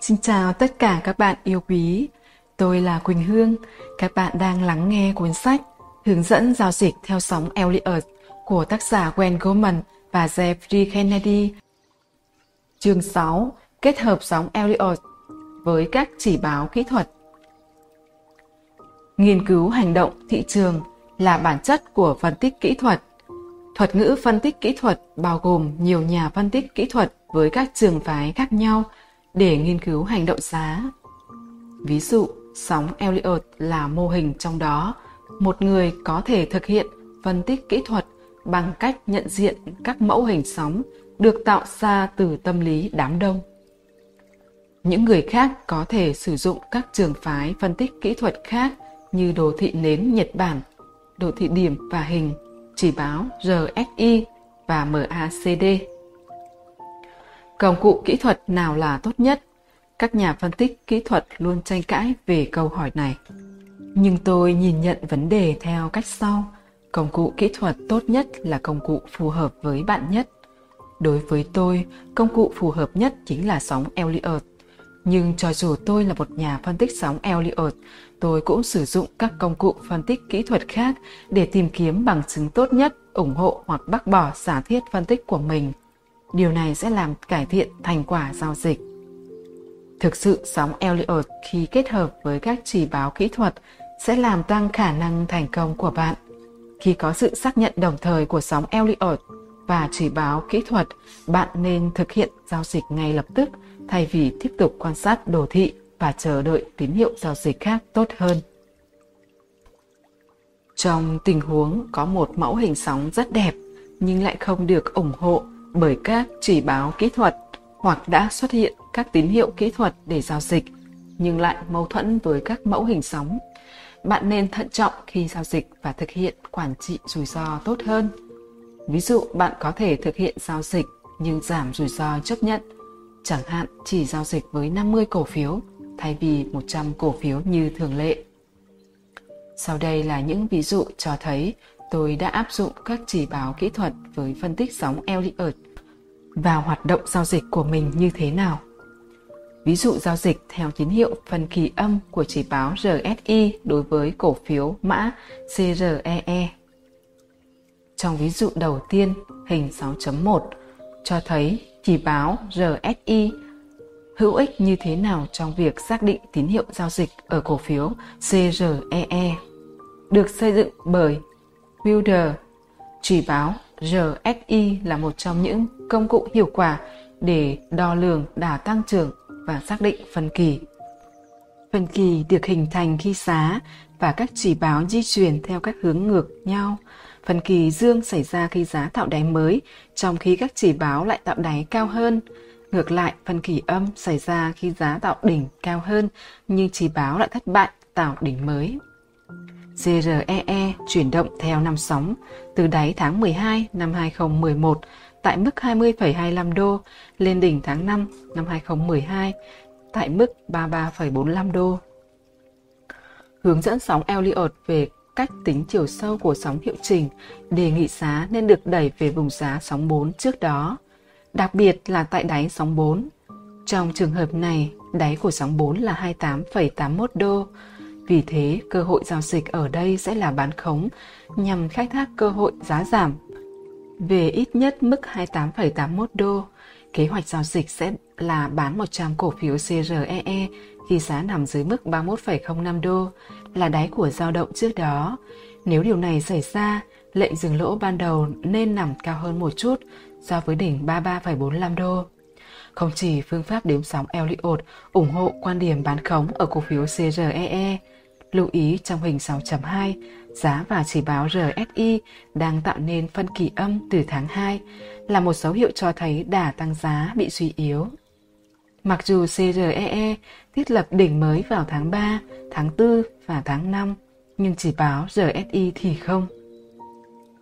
Xin chào tất cả các bạn yêu quý. Tôi là Quỳnh Hương. Các bạn đang lắng nghe cuốn sách Hướng dẫn giao dịch theo sóng Elliott của tác giả Gwen Goldman và Jeffrey Kennedy. Chương 6. Kết hợp sóng Elliott với các chỉ báo kỹ thuật. Nghiên cứu hành động thị trường là bản chất của phân tích kỹ thuật. Thuật ngữ phân tích kỹ thuật bao gồm nhiều nhà phân tích kỹ thuật với các trường phái khác nhau để nghiên cứu hành động giá. Ví dụ, sóng Elliott là mô hình trong đó, một người có thể thực hiện phân tích kỹ thuật bằng cách nhận diện các mẫu hình sóng được tạo ra từ tâm lý đám đông. Những người khác có thể sử dụng các trường phái phân tích kỹ thuật khác như đồ thị nến Nhật Bản, đồ thị điểm và hình, chỉ báo RSI và MACD. Công cụ kỹ thuật nào là tốt nhất? Các nhà phân tích kỹ thuật luôn tranh cãi về câu hỏi này. Nhưng tôi nhìn nhận vấn đề theo cách sau. Công cụ kỹ thuật tốt nhất là công cụ phù hợp với bạn nhất. Đối với tôi, công cụ phù hợp nhất chính là sóng Elliott. Nhưng cho dù tôi là một nhà phân tích sóng Elliott, tôi cũng sử dụng các công cụ phân tích kỹ thuật khác để tìm kiếm bằng chứng tốt nhất, ủng hộ hoặc bác bỏ giả thiết phân tích của mình. Điều này sẽ làm cải thiện thành quả giao dịch. Thực sự sóng Elliott khi kết hợp với các chỉ báo kỹ thuật sẽ làm tăng khả năng thành công của bạn. Khi có sự xác nhận đồng thời của sóng Elliott và chỉ báo kỹ thuật, bạn nên thực hiện giao dịch ngay lập tức thay vì tiếp tục quan sát đồ thị và chờ đợi tín hiệu giao dịch khác tốt hơn. Trong tình huống có một mẫu hình sóng rất đẹp nhưng lại không được ủng hộ bởi các chỉ báo kỹ thuật hoặc đã xuất hiện các tín hiệu kỹ thuật để giao dịch nhưng lại mâu thuẫn với các mẫu hình sóng. Bạn nên thận trọng khi giao dịch và thực hiện quản trị rủi ro tốt hơn. Ví dụ bạn có thể thực hiện giao dịch nhưng giảm rủi ro chấp nhận, chẳng hạn chỉ giao dịch với 50 cổ phiếu thay vì 100 cổ phiếu như thường lệ. Sau đây là những ví dụ cho thấy tôi đã áp dụng các chỉ báo kỹ thuật với phân tích sóng Elliott vào hoạt động giao dịch của mình như thế nào. Ví dụ giao dịch theo tín hiệu phần kỳ âm của chỉ báo RSI đối với cổ phiếu mã CREE. Trong ví dụ đầu tiên, hình 6.1 cho thấy chỉ báo RSI hữu ích như thế nào trong việc xác định tín hiệu giao dịch ở cổ phiếu CREE. Được xây dựng bởi Wilder, chỉ báo RSI là một trong những công cụ hiệu quả để đo lường đà tăng trưởng và xác định phân kỳ. Phân kỳ được hình thành khi giá và các chỉ báo di chuyển theo các hướng ngược nhau. Phân kỳ dương xảy ra khi giá tạo đáy mới, trong khi các chỉ báo lại tạo đáy cao hơn. Ngược lại, phân kỳ âm xảy ra khi giá tạo đỉnh cao hơn, nhưng chỉ báo lại thất bại tạo đỉnh mới. GREE chuyển động theo năm sóng từ đáy tháng 12 năm 2011 tại mức 20,25 đô lên đỉnh tháng 5 năm 2012 tại mức 33,45 đô. Hướng dẫn sóng Elliott về cách tính chiều sâu của sóng hiệu chỉnh đề nghị giá nên được đẩy về vùng giá sóng 4 trước đó, đặc biệt là tại đáy sóng 4. Trong trường hợp này, đáy của sóng 4 là 28,81 đô, vì thế, cơ hội giao dịch ở đây sẽ là bán khống nhằm khai thác cơ hội giá giảm về ít nhất mức 28,81 đô. Kế hoạch giao dịch sẽ là bán 100 cổ phiếu CREE khi giá nằm dưới mức 31,05 đô, là đáy của dao động trước đó. Nếu điều này xảy ra, lệnh dừng lỗ ban đầu nên nằm cao hơn một chút so với đỉnh 33,45 đô. Không chỉ phương pháp đếm sóng Elliott ủng hộ quan điểm bán khống ở cổ phiếu CREE, lưu ý trong hình 6.2, giá và chỉ báo RSI đang tạo nên phân kỳ âm từ tháng 2 là một dấu hiệu cho thấy đà tăng giá bị suy yếu. Mặc dù CREE thiết lập đỉnh mới vào tháng 3, tháng 4 và tháng 5, nhưng chỉ báo RSI thì không.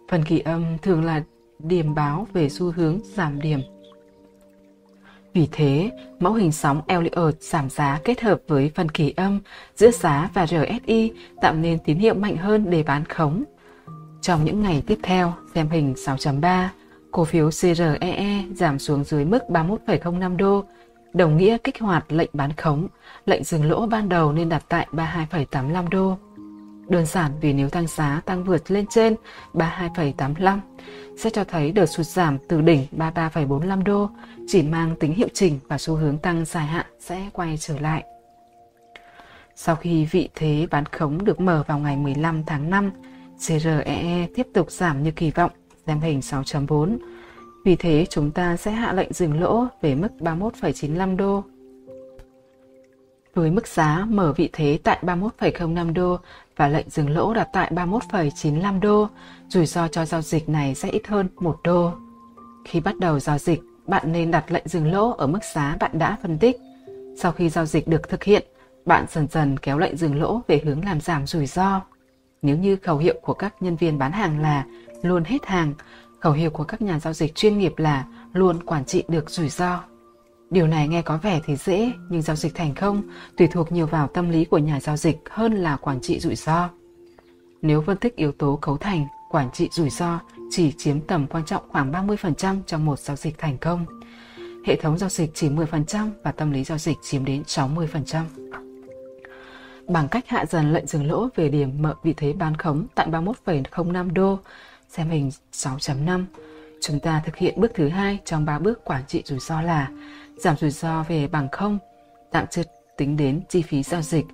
Phần kỳ âm thường là điểm báo về xu hướng giảm điểm vì thế, mẫu hình sóng Elliott giảm giá kết hợp với phần kỳ âm giữa giá và RSI tạo nên tín hiệu mạnh hơn để bán khống. Trong những ngày tiếp theo, xem hình 6.3, cổ phiếu CREE giảm xuống dưới mức 31,05 đô, đồng nghĩa kích hoạt lệnh bán khống, lệnh dừng lỗ ban đầu nên đặt tại 32,85 đô. Đơn giản vì nếu tăng giá tăng vượt lên trên 32,85 sẽ cho thấy đợt sụt giảm từ đỉnh 33,45 đô chỉ mang tính hiệu chỉnh và xu hướng tăng dài hạn sẽ quay trở lại. Sau khi vị thế bán khống được mở vào ngày 15 tháng 5, CREE tiếp tục giảm như kỳ vọng, xem hình 6.4. Vì thế chúng ta sẽ hạ lệnh dừng lỗ về mức 31,95 đô. Với mức giá mở vị thế tại 31,05 đô và lệnh dừng lỗ đặt tại 31,95 đô, rủi ro cho giao dịch này sẽ ít hơn 1 đô. Khi bắt đầu giao dịch, bạn nên đặt lệnh dừng lỗ ở mức giá bạn đã phân tích. Sau khi giao dịch được thực hiện, bạn dần dần kéo lệnh dừng lỗ về hướng làm giảm rủi ro. Nếu như khẩu hiệu của các nhân viên bán hàng là luôn hết hàng, khẩu hiệu của các nhà giao dịch chuyên nghiệp là luôn quản trị được rủi ro. Điều này nghe có vẻ thì dễ, nhưng giao dịch thành công tùy thuộc nhiều vào tâm lý của nhà giao dịch hơn là quản trị rủi ro. Nếu phân tích yếu tố cấu thành, quản trị rủi ro chỉ chiếm tầm quan trọng khoảng 30% trong một giao dịch thành công. Hệ thống giao dịch chỉ 10% và tâm lý giao dịch chiếm đến 60%. Bằng cách hạ dần lệnh dừng lỗ về điểm mở vị thế bán khống tại 31,05 đô, xem hình 6.5, chúng ta thực hiện bước thứ hai trong ba bước quản trị rủi ro là giảm rủi ro về bằng không, tạm chưa tính đến chi phí giao dịch.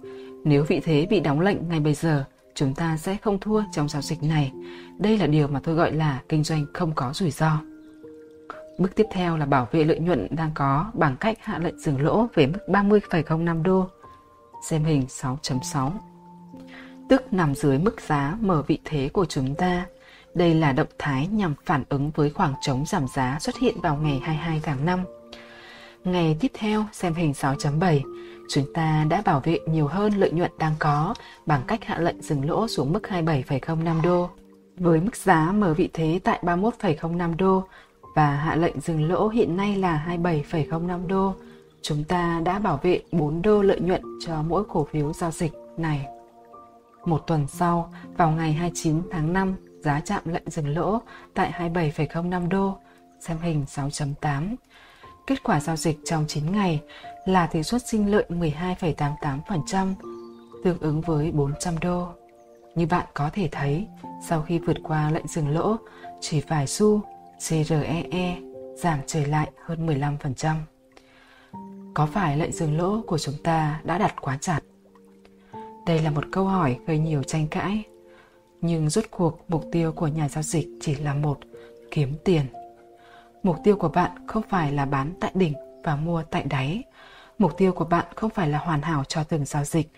Nếu vị thế bị đóng lệnh ngay bây giờ, chúng ta sẽ không thua trong giao dịch này. Đây là điều mà tôi gọi là kinh doanh không có rủi ro. Bước tiếp theo là bảo vệ lợi nhuận đang có bằng cách hạ lệnh dừng lỗ về mức 30,05 đô. Xem hình 6.6. Tức nằm dưới mức giá mở vị thế của chúng ta. Đây là động thái nhằm phản ứng với khoảng trống giảm giá xuất hiện vào ngày 22 tháng 5. Ngày tiếp theo, xem hình 6.7, chúng ta đã bảo vệ nhiều hơn lợi nhuận đang có bằng cách hạ lệnh dừng lỗ xuống mức 27,05 đô. Với mức giá mở vị thế tại 31,05 đô và hạ lệnh dừng lỗ hiện nay là 27,05 đô, chúng ta đã bảo vệ 4 đô lợi nhuận cho mỗi cổ phiếu giao dịch này. Một tuần sau, vào ngày 29 tháng 5, giá chạm lệnh dừng lỗ tại 27,05 đô, xem hình 6.8. Kết quả giao dịch trong 9 ngày là tỷ suất sinh lợi 12,88%, tương ứng với 400 đô. Như bạn có thể thấy, sau khi vượt qua lệnh dừng lỗ, chỉ vài xu, CREE giảm trở lại hơn 15%. Có phải lệnh dừng lỗ của chúng ta đã đặt quá chặt? Đây là một câu hỏi gây nhiều tranh cãi. Nhưng rốt cuộc mục tiêu của nhà giao dịch chỉ là một, kiếm tiền. Mục tiêu của bạn không phải là bán tại đỉnh và mua tại đáy. Mục tiêu của bạn không phải là hoàn hảo cho từng giao dịch,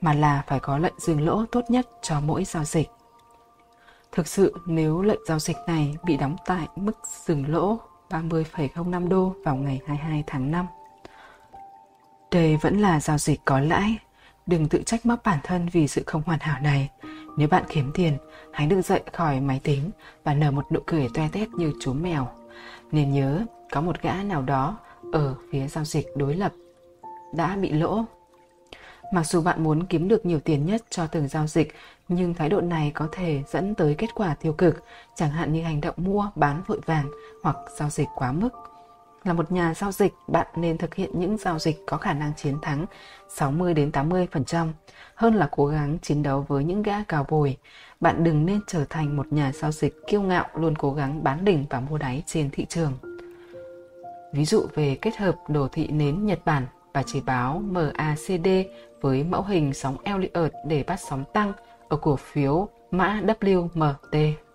mà là phải có lệnh dừng lỗ tốt nhất cho mỗi giao dịch. Thực sự nếu lệnh giao dịch này bị đóng tại mức dừng lỗ 30,05 đô vào ngày 22 tháng 5. Đây vẫn là giao dịch có lãi. Đừng tự trách móc bản thân vì sự không hoàn hảo này. Nếu bạn kiếm tiền, hãy đứng dậy khỏi máy tính và nở một nụ cười toe tét như chú mèo. Nên nhớ, có một gã nào đó ở phía giao dịch đối lập đã bị lỗ. Mặc dù bạn muốn kiếm được nhiều tiền nhất cho từng giao dịch, nhưng thái độ này có thể dẫn tới kết quả tiêu cực, chẳng hạn như hành động mua, bán vội vàng hoặc giao dịch quá mức. Là một nhà giao dịch, bạn nên thực hiện những giao dịch có khả năng chiến thắng 60 đến 80% hơn là cố gắng chiến đấu với những gã cào bồi. Bạn đừng nên trở thành một nhà giao dịch kiêu ngạo luôn cố gắng bán đỉnh và mua đáy trên thị trường. Ví dụ về kết hợp đồ thị nến Nhật Bản và chỉ báo MACD với mẫu hình sóng Elliott để bắt sóng tăng ở cổ phiếu mã WMT.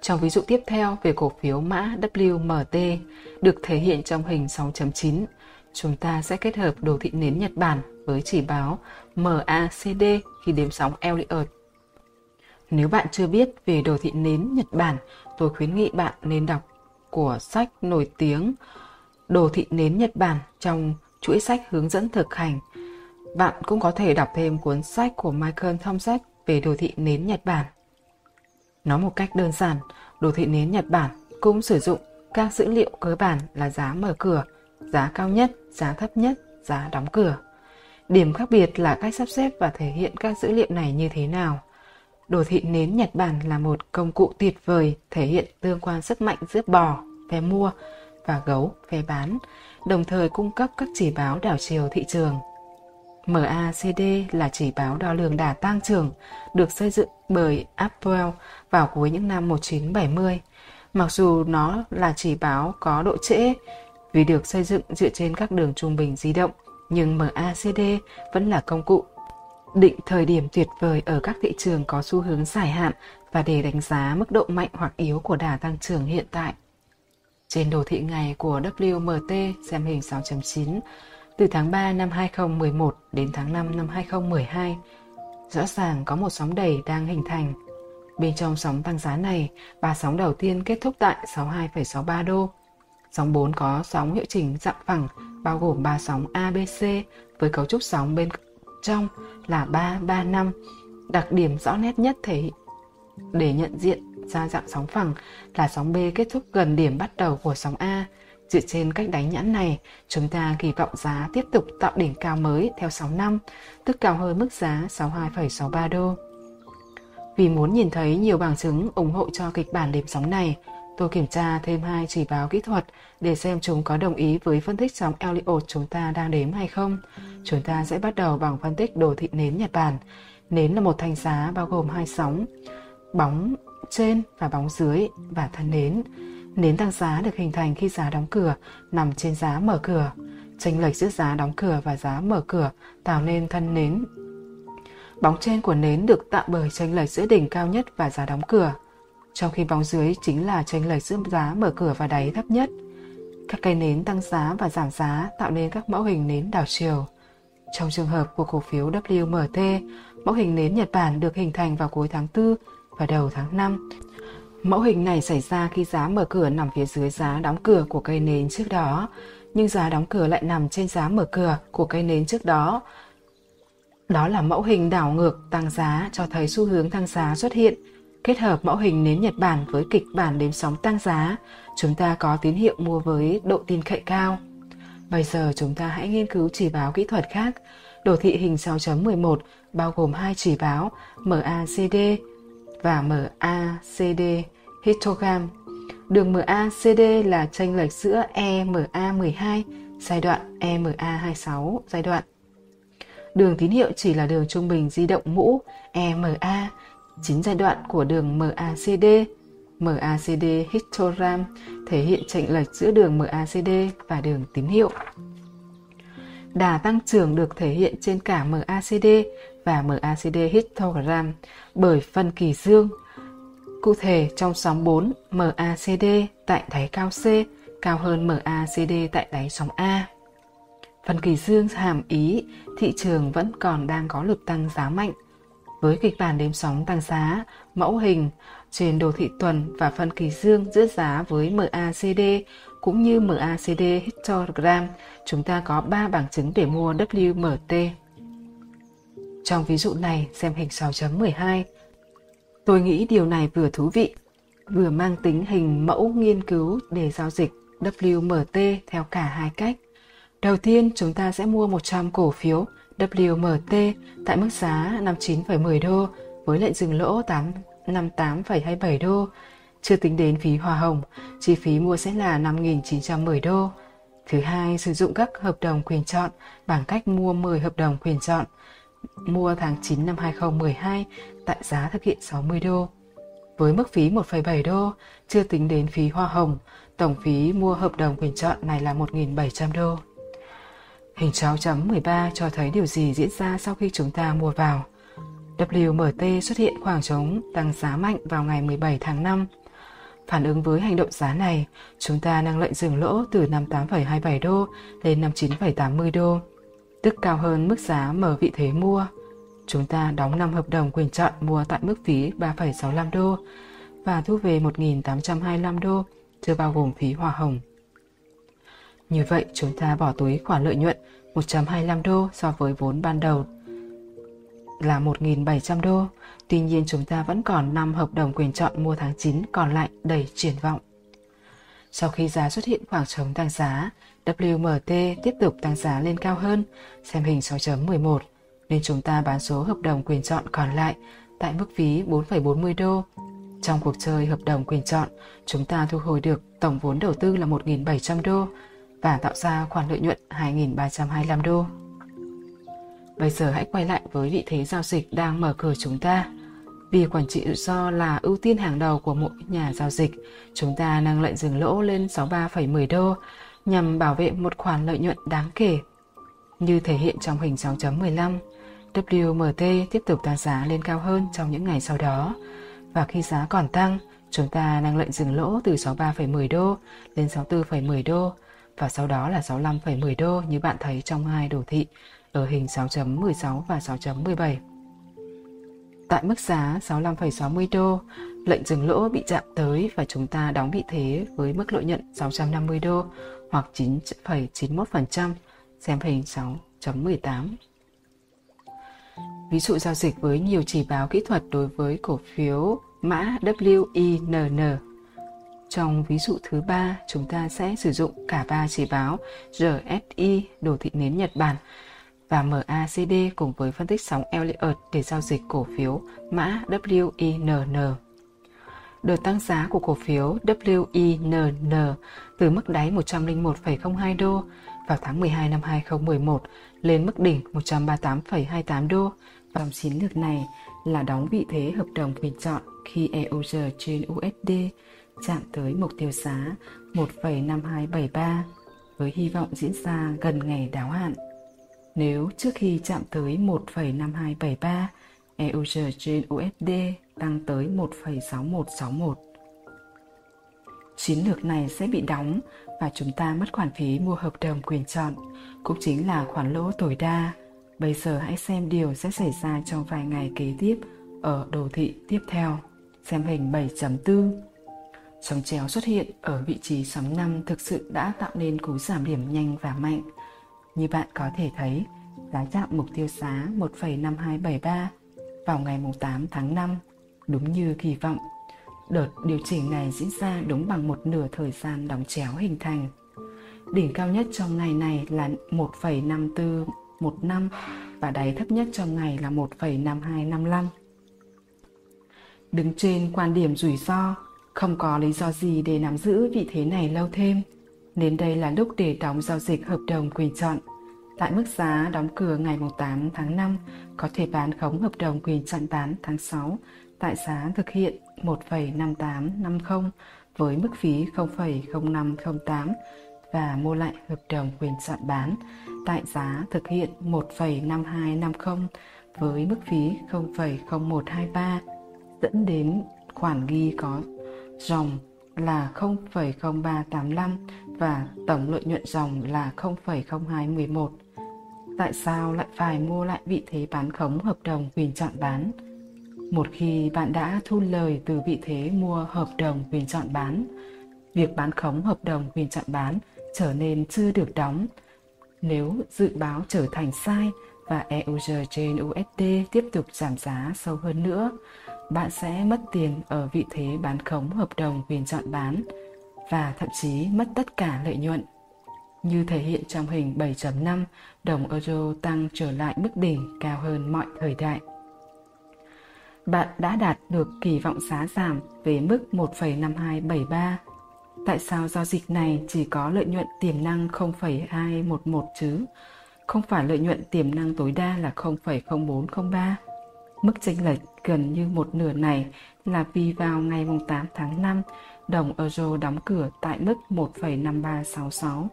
Trong ví dụ tiếp theo về cổ phiếu mã WMT được thể hiện trong hình 6.9, chúng ta sẽ kết hợp đồ thị nến Nhật Bản với chỉ báo MACD khi đếm sóng Elliott. Nếu bạn chưa biết về đồ thị nến Nhật Bản, tôi khuyến nghị bạn nên đọc của sách nổi tiếng Đồ thị nến Nhật Bản trong chuỗi sách hướng dẫn thực hành. Bạn cũng có thể đọc thêm cuốn sách của Michael Thompson về đồ thị nến Nhật Bản. Nói một cách đơn giản, đồ thị nến Nhật Bản cũng sử dụng các dữ liệu cơ bản là giá mở cửa, giá cao nhất, giá thấp nhất, giá đóng cửa. Điểm khác biệt là cách sắp xếp và thể hiện các dữ liệu này như thế nào. Đồ thị nến Nhật Bản là một công cụ tuyệt vời thể hiện tương quan sức mạnh giữa bò, phe mua và gấu phe bán, đồng thời cung cấp các chỉ báo đảo chiều thị trường. MACD là chỉ báo đo lường đà tăng trưởng, được xây dựng bởi Apple vào cuối những năm 1970. Mặc dù nó là chỉ báo có độ trễ vì được xây dựng dựa trên các đường trung bình di động, nhưng MACD vẫn là công cụ định thời điểm tuyệt vời ở các thị trường có xu hướng dài hạn và để đánh giá mức độ mạnh hoặc yếu của đà tăng trưởng hiện tại. Trên đồ thị ngày của WMT xem hình 6.9 từ tháng 3 năm 2011 đến tháng 5 năm 2012, rõ ràng có một sóng đẩy đang hình thành. Bên trong sóng tăng giá này, ba sóng đầu tiên kết thúc tại 62,63 đô. Sóng 4 có sóng hiệu chỉnh dạng phẳng, bao gồm ba sóng ABC với cấu trúc sóng bên trong là 335. Đặc điểm rõ nét nhất thể để nhận diện ra dạng sóng phẳng là sóng B kết thúc gần điểm bắt đầu của sóng A. Dựa trên cách đánh nhãn này, chúng ta kỳ vọng giá tiếp tục tạo đỉnh cao mới theo 6 năm, tức cao hơn mức giá 62,63 đô. Vì muốn nhìn thấy nhiều bằng chứng ủng hộ cho kịch bản đếm sóng này, tôi kiểm tra thêm hai chỉ báo kỹ thuật để xem chúng có đồng ý với phân tích sóng Elliot chúng ta đang đếm hay không. Chúng ta sẽ bắt đầu bằng phân tích đồ thị nến Nhật Bản. Nến là một thanh giá bao gồm hai sóng, bóng trên và bóng dưới và thân nến. Nến tăng giá được hình thành khi giá đóng cửa nằm trên giá mở cửa. Chênh lệch giữa giá đóng cửa và giá mở cửa tạo nên thân nến. Bóng trên của nến được tạo bởi chênh lệch giữa đỉnh cao nhất và giá đóng cửa, trong khi bóng dưới chính là chênh lệch giữa giá mở cửa và đáy thấp nhất. Các cây nến tăng giá và giảm giá tạo nên các mẫu hình nến đảo chiều. Trong trường hợp của cổ phiếu WMT, mẫu hình nến Nhật Bản được hình thành vào cuối tháng 4 và đầu tháng 5. Mẫu hình này xảy ra khi giá mở cửa nằm phía dưới giá đóng cửa của cây nến trước đó, nhưng giá đóng cửa lại nằm trên giá mở cửa của cây nến trước đó. Đó là mẫu hình đảo ngược tăng giá cho thấy xu hướng tăng giá xuất hiện. Kết hợp mẫu hình nến Nhật Bản với kịch bản đếm sóng tăng giá, chúng ta có tín hiệu mua với độ tin cậy cao. Bây giờ chúng ta hãy nghiên cứu chỉ báo kỹ thuật khác. Đồ thị hình 6.11 bao gồm hai chỉ báo MACD và MACD histogram. Đường MACD là chênh lệch giữa EMA12 giai đoạn EMA26 giai đoạn. Đường tín hiệu chỉ là đường trung bình di động mũ EMA, chính giai đoạn của đường MACD. MACD histogram thể hiện chênh lệch giữa đường MACD và đường tín hiệu. Đà tăng trưởng được thể hiện trên cả MACD và MACD histogram bởi phân kỳ dương. Cụ thể trong sóng 4, MACD tại đáy cao C cao hơn MACD tại đáy sóng A. Phân kỳ dương hàm ý thị trường vẫn còn đang có lực tăng giá mạnh. Với kịch bản đếm sóng tăng giá, mẫu hình trên đồ thị tuần và phân kỳ dương giữa giá với MACD cũng như MACD histogram, chúng ta có 3 bằng chứng để mua WMT. Trong ví dụ này, xem hình 6.12. Tôi nghĩ điều này vừa thú vị, vừa mang tính hình mẫu nghiên cứu để giao dịch WMT theo cả hai cách. Đầu tiên, chúng ta sẽ mua 100 cổ phiếu WMT tại mức giá 59,10 đô với lệnh dừng lỗ 8, 58,27 đô. Chưa tính đến phí hòa hồng, chi phí mua sẽ là 5.910 đô. Thứ hai, sử dụng các hợp đồng quyền chọn bằng cách mua 10 hợp đồng quyền chọn mua tháng 9 năm 2012 tại giá thực hiện 60 đô. Với mức phí 1,7 đô, chưa tính đến phí hoa hồng, tổng phí mua hợp đồng quyền chọn này là 1.700 đô. Hình 6.13 cho thấy điều gì diễn ra sau khi chúng ta mua vào. WMT xuất hiện khoảng trống tăng giá mạnh vào ngày 17 tháng 5. Phản ứng với hành động giá này, chúng ta nâng lệnh dừng lỗ từ 58,27 đô lên 59,80 đô tức cao hơn mức giá mở vị thế mua. Chúng ta đóng 5 hợp đồng quyền chọn mua tại mức phí 3,65 đô và thu về 1.825 đô, chưa bao gồm phí hòa hồng. Như vậy, chúng ta bỏ túi khoản lợi nhuận 125 đô so với vốn ban đầu là 1.700 đô. Tuy nhiên chúng ta vẫn còn 5 hợp đồng quyền chọn mua tháng 9 còn lại đầy triển vọng. Sau khi giá xuất hiện khoảng trống tăng giá, WMT tiếp tục tăng giá lên cao hơn, xem hình 6.11, nên chúng ta bán số hợp đồng quyền chọn còn lại tại mức phí 4,40 đô. Trong cuộc chơi hợp đồng quyền chọn, chúng ta thu hồi được tổng vốn đầu tư là 1.700 đô và tạo ra khoản lợi nhuận 2.325 đô. Bây giờ hãy quay lại với vị thế giao dịch đang mở cửa chúng ta. Vì quản trị rủi ro là ưu tiên hàng đầu của mỗi nhà giao dịch, chúng ta nâng lệnh dừng lỗ lên 63,10 đô nhằm bảo vệ một khoản lợi nhuận đáng kể. Như thể hiện trong hình 6.15, WMT tiếp tục tăng giá lên cao hơn trong những ngày sau đó. Và khi giá còn tăng, chúng ta nâng lệnh dừng lỗ từ 63,10 đô lên 64,10 đô và sau đó là 65,10 đô như bạn thấy trong hai đồ thị ở hình 6.16 và 6.17. Tại mức giá 65,60 đô, lệnh dừng lỗ bị chạm tới và chúng ta đóng vị thế với mức lợi nhuận 650 đô hoặc 9,91%, xem hình 6.18. Ví dụ giao dịch với nhiều chỉ báo kỹ thuật đối với cổ phiếu mã WINN. Trong ví dụ thứ ba, chúng ta sẽ sử dụng cả ba chỉ báo RSI, đồ thị nến Nhật Bản và MACD cùng với phân tích sóng Elliott để giao dịch cổ phiếu mã WINN. Đợt tăng giá của cổ phiếu WINN từ mức đáy 101,02 đô vào tháng 12 năm 2011 lên mức đỉnh 138,28 đô. Vòng chiến lược này là đóng vị thế hợp đồng quyền chọn khi EOR trên USD chạm tới mục tiêu giá 1,5273 với hy vọng diễn ra gần ngày đáo hạn. Nếu trước khi chạm tới 1,5273, EUR trên USD tăng tới 1,6161. Chiến lược này sẽ bị đóng và chúng ta mất khoản phí mua hợp đồng quyền chọn, cũng chính là khoản lỗ tối đa. Bây giờ hãy xem điều sẽ xảy ra trong vài ngày kế tiếp ở đồ thị tiếp theo. Xem hình 7.4. Sóng chéo xuất hiện ở vị trí sóng 5 thực sự đã tạo nên cú giảm điểm nhanh và mạnh. Như bạn có thể thấy, giá chạm mục tiêu giá 1,5273 vào ngày 8 tháng 5, đúng như kỳ vọng. Đợt điều chỉnh này diễn ra đúng bằng một nửa thời gian đóng chéo hình thành. Đỉnh cao nhất trong ngày này là 1,5415 và đáy thấp nhất trong ngày là 1,5255. Đứng trên quan điểm rủi ro, không có lý do gì để nắm giữ vị thế này lâu thêm, nên đây là lúc để đóng giao dịch hợp đồng quyền chọn. Tại mức giá đóng cửa ngày 8 tháng 5, có thể bán khống hợp đồng quyền chọn bán tháng 6 tại giá thực hiện 1,5850 với mức phí 0,0508 và mua lại hợp đồng quyền chọn bán tại giá thực hiện 1,5250 với mức phí 0,0123 dẫn đến khoản ghi có dòng là 0,0385 và tổng lợi nhuận dòng là 0,0211. Tại sao lại phải mua lại vị thế bán khống hợp đồng quyền chọn bán? Một khi bạn đã thu lời từ vị thế mua hợp đồng quyền chọn bán, việc bán khống hợp đồng quyền chọn bán trở nên chưa được đóng. Nếu dự báo trở thành sai và EUR trên USD tiếp tục giảm giá sâu hơn nữa, bạn sẽ mất tiền ở vị thế bán khống hợp đồng quyền chọn bán và thậm chí mất tất cả lợi nhuận. Như thể hiện trong hình 7.5, đồng euro tăng trở lại mức đỉnh cao hơn mọi thời đại. Bạn đã đạt được kỳ vọng giá giảm về mức 1,5273. Tại sao giao dịch này chỉ có lợi nhuận tiềm năng 0,211 chứ? Không phải lợi nhuận tiềm năng tối đa là 0,0403. Mức chênh lệch gần như một nửa này là vì vào ngày 8 tháng 5, đồng euro đóng cửa tại mức 1,5366,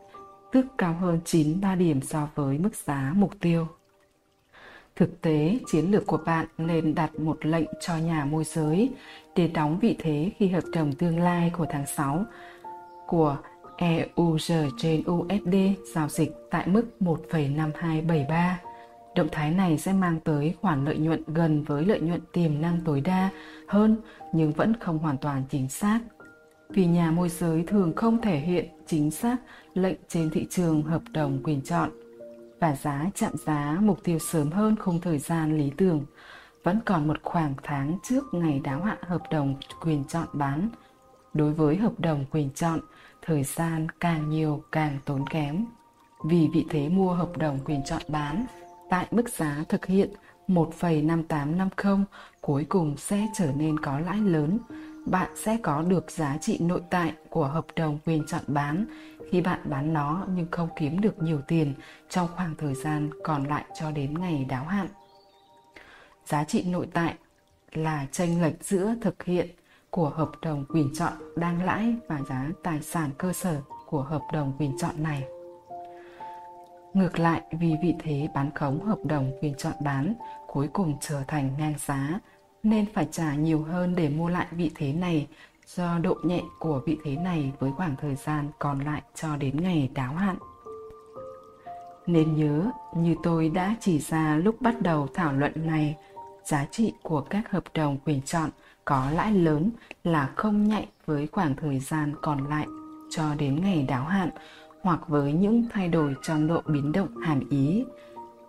tức cao hơn 93 điểm so với mức giá mục tiêu. Thực tế, chiến lược của bạn nên đặt một lệnh cho nhà môi giới để đóng vị thế khi hợp đồng tương lai của tháng 6 của EUR trên USD giao dịch tại mức 1,5273 Động thái này sẽ mang tới khoản lợi nhuận gần với lợi nhuận tiềm năng tối đa hơn nhưng vẫn không hoàn toàn chính xác. Vì nhà môi giới thường không thể hiện chính xác lệnh trên thị trường hợp đồng quyền chọn và giá chạm giá mục tiêu sớm hơn khung thời gian lý tưởng vẫn còn một khoảng tháng trước ngày đáo hạn hợp đồng quyền chọn bán. Đối với hợp đồng quyền chọn, thời gian càng nhiều càng tốn kém. Vì vị thế mua hợp đồng quyền chọn bán tại mức giá thực hiện 1,5850 cuối cùng sẽ trở nên có lãi lớn bạn sẽ có được giá trị nội tại của hợp đồng quyền chọn bán khi bạn bán nó nhưng không kiếm được nhiều tiền trong khoảng thời gian còn lại cho đến ngày đáo hạn. Giá trị nội tại là tranh lệch giữa thực hiện của hợp đồng quyền chọn đang lãi và giá tài sản cơ sở của hợp đồng quyền chọn này. Ngược lại, vì vị thế bán khống hợp đồng quyền chọn bán cuối cùng trở thành ngang giá, nên phải trả nhiều hơn để mua lại vị thế này do độ nhẹ của vị thế này với khoảng thời gian còn lại cho đến ngày đáo hạn. Nên nhớ, như tôi đã chỉ ra lúc bắt đầu thảo luận này, giá trị của các hợp đồng quyền chọn có lãi lớn là không nhạy với khoảng thời gian còn lại cho đến ngày đáo hạn hoặc với những thay đổi trong độ biến động hàm ý.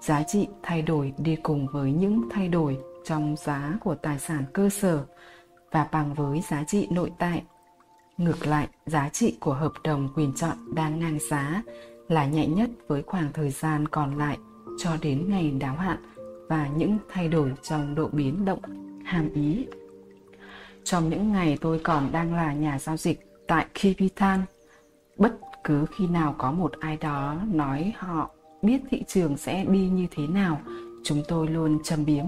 Giá trị thay đổi đi cùng với những thay đổi trong giá của tài sản cơ sở và bằng với giá trị nội tại. Ngược lại, giá trị của hợp đồng quyền chọn đang ngang giá là nhẹ nhất với khoảng thời gian còn lại cho đến ngày đáo hạn và những thay đổi trong độ biến động hàm ý. Trong những ngày tôi còn đang là nhà giao dịch tại Kipitan, bất cứ khi nào có một ai đó nói họ biết thị trường sẽ đi như thế nào, chúng tôi luôn châm biếm.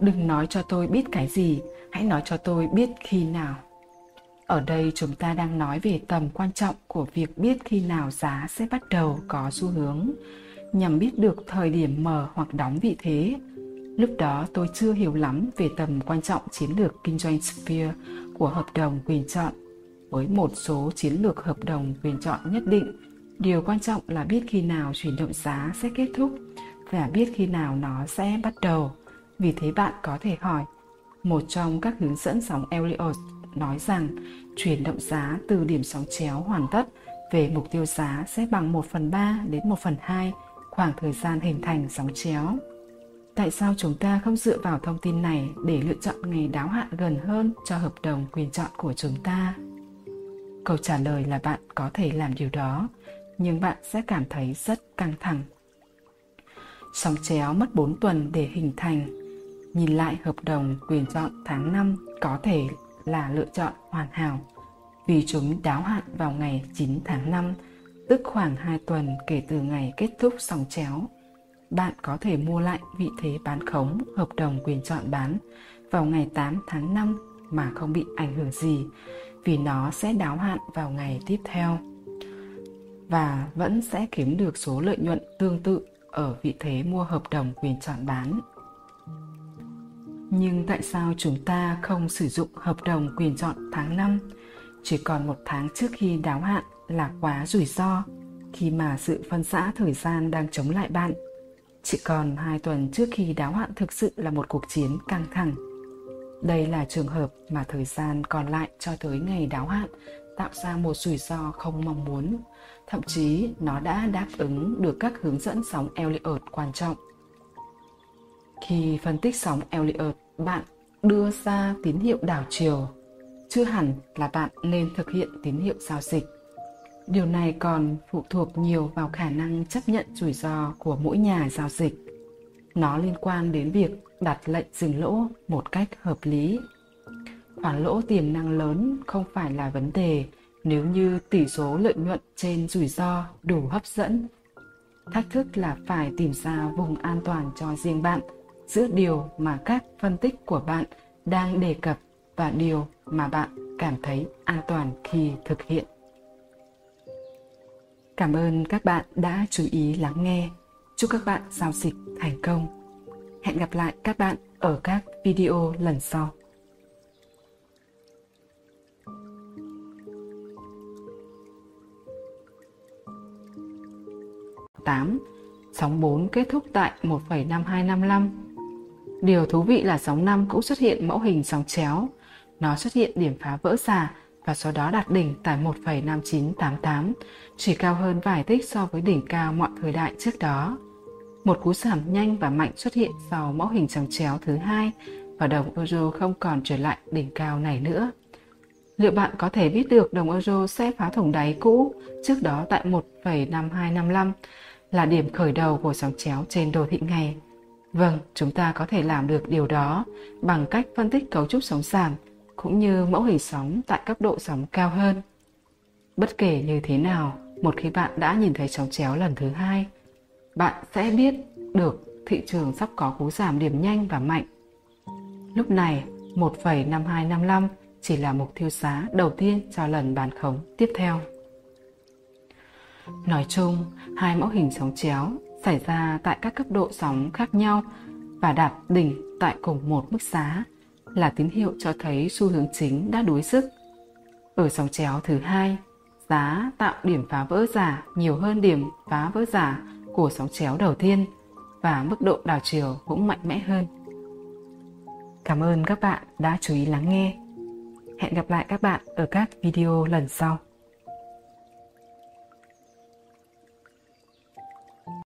Đừng nói cho tôi biết cái gì, hãy nói cho tôi biết khi nào. Ở đây chúng ta đang nói về tầm quan trọng của việc biết khi nào giá sẽ bắt đầu có xu hướng, nhằm biết được thời điểm mở hoặc đóng vị thế. Lúc đó tôi chưa hiểu lắm về tầm quan trọng chiến lược kinh doanh Sphere của hợp đồng quyền chọn với một số chiến lược hợp đồng quyền chọn nhất định điều quan trọng là biết khi nào chuyển động giá sẽ kết thúc và biết khi nào nó sẽ bắt đầu vì thế bạn có thể hỏi, một trong các hướng dẫn sóng Elliott nói rằng chuyển động giá từ điểm sóng chéo hoàn tất về mục tiêu giá sẽ bằng 1 phần 3 đến 1 phần 2 khoảng thời gian hình thành sóng chéo. Tại sao chúng ta không dựa vào thông tin này để lựa chọn ngày đáo hạn gần hơn cho hợp đồng quyền chọn của chúng ta? Câu trả lời là bạn có thể làm điều đó, nhưng bạn sẽ cảm thấy rất căng thẳng. Sóng chéo mất 4 tuần để hình thành. Nhìn lại hợp đồng quyền chọn tháng 5 có thể là lựa chọn hoàn hảo vì chúng đáo hạn vào ngày 9 tháng 5, tức khoảng 2 tuần kể từ ngày kết thúc sóng chéo. Bạn có thể mua lại vị thế bán khống hợp đồng quyền chọn bán vào ngày 8 tháng 5 mà không bị ảnh hưởng gì vì nó sẽ đáo hạn vào ngày tiếp theo và vẫn sẽ kiếm được số lợi nhuận tương tự ở vị thế mua hợp đồng quyền chọn bán. Nhưng tại sao chúng ta không sử dụng hợp đồng quyền chọn tháng 5 chỉ còn một tháng trước khi đáo hạn là quá rủi ro khi mà sự phân xã thời gian đang chống lại bạn. Chỉ còn hai tuần trước khi đáo hạn thực sự là một cuộc chiến căng thẳng đây là trường hợp mà thời gian còn lại cho tới ngày đáo hạn tạo ra một rủi ro không mong muốn. Thậm chí nó đã đáp ứng được các hướng dẫn sóng Elliot quan trọng. Khi phân tích sóng Elliot, bạn đưa ra tín hiệu đảo chiều. Chưa hẳn là bạn nên thực hiện tín hiệu giao dịch. Điều này còn phụ thuộc nhiều vào khả năng chấp nhận rủi ro của mỗi nhà giao dịch. Nó liên quan đến việc đặt lệnh dừng lỗ một cách hợp lý. Khoản lỗ tiềm năng lớn không phải là vấn đề nếu như tỷ số lợi nhuận trên rủi ro đủ hấp dẫn. Thách thức là phải tìm ra vùng an toàn cho riêng bạn, giữa điều mà các phân tích của bạn đang đề cập và điều mà bạn cảm thấy an toàn khi thực hiện. Cảm ơn các bạn đã chú ý lắng nghe. Chúc các bạn giao dịch thành công. Hẹn gặp lại các bạn ở các video lần sau. tám Sóng 4 kết thúc tại 1,5255. Điều thú vị là sóng 5 cũng xuất hiện mẫu hình sóng chéo. Nó xuất hiện điểm phá vỡ xà và sau đó đạt đỉnh tại 1,5988, chỉ cao hơn vài tích so với đỉnh cao mọi thời đại trước đó. Một cú giảm nhanh và mạnh xuất hiện sau mẫu hình chồng chéo thứ hai và đồng euro không còn trở lại đỉnh cao này nữa. Liệu bạn có thể biết được đồng euro sẽ phá thủng đáy cũ trước đó tại 1,5255 là điểm khởi đầu của sóng chéo trên đồ thị ngày? Vâng, chúng ta có thể làm được điều đó bằng cách phân tích cấu trúc sóng giảm cũng như mẫu hình sóng tại cấp độ sóng cao hơn. Bất kể như thế nào, một khi bạn đã nhìn thấy sóng chéo lần thứ hai, bạn sẽ biết được thị trường sắp có cú giảm điểm nhanh và mạnh. Lúc này, 1,5255 chỉ là mục tiêu giá đầu tiên cho lần bán khống tiếp theo. Nói chung, hai mẫu hình sóng chéo xảy ra tại các cấp độ sóng khác nhau và đạt đỉnh tại cùng một mức giá là tín hiệu cho thấy xu hướng chính đã đuối sức. Ở sóng chéo thứ hai, giá tạo điểm phá vỡ giả nhiều hơn điểm phá vỡ giả của sóng chéo đầu tiên và mức độ đảo chiều cũng mạnh mẽ hơn. Cảm ơn các bạn đã chú ý lắng nghe. Hẹn gặp lại các bạn ở các video lần sau.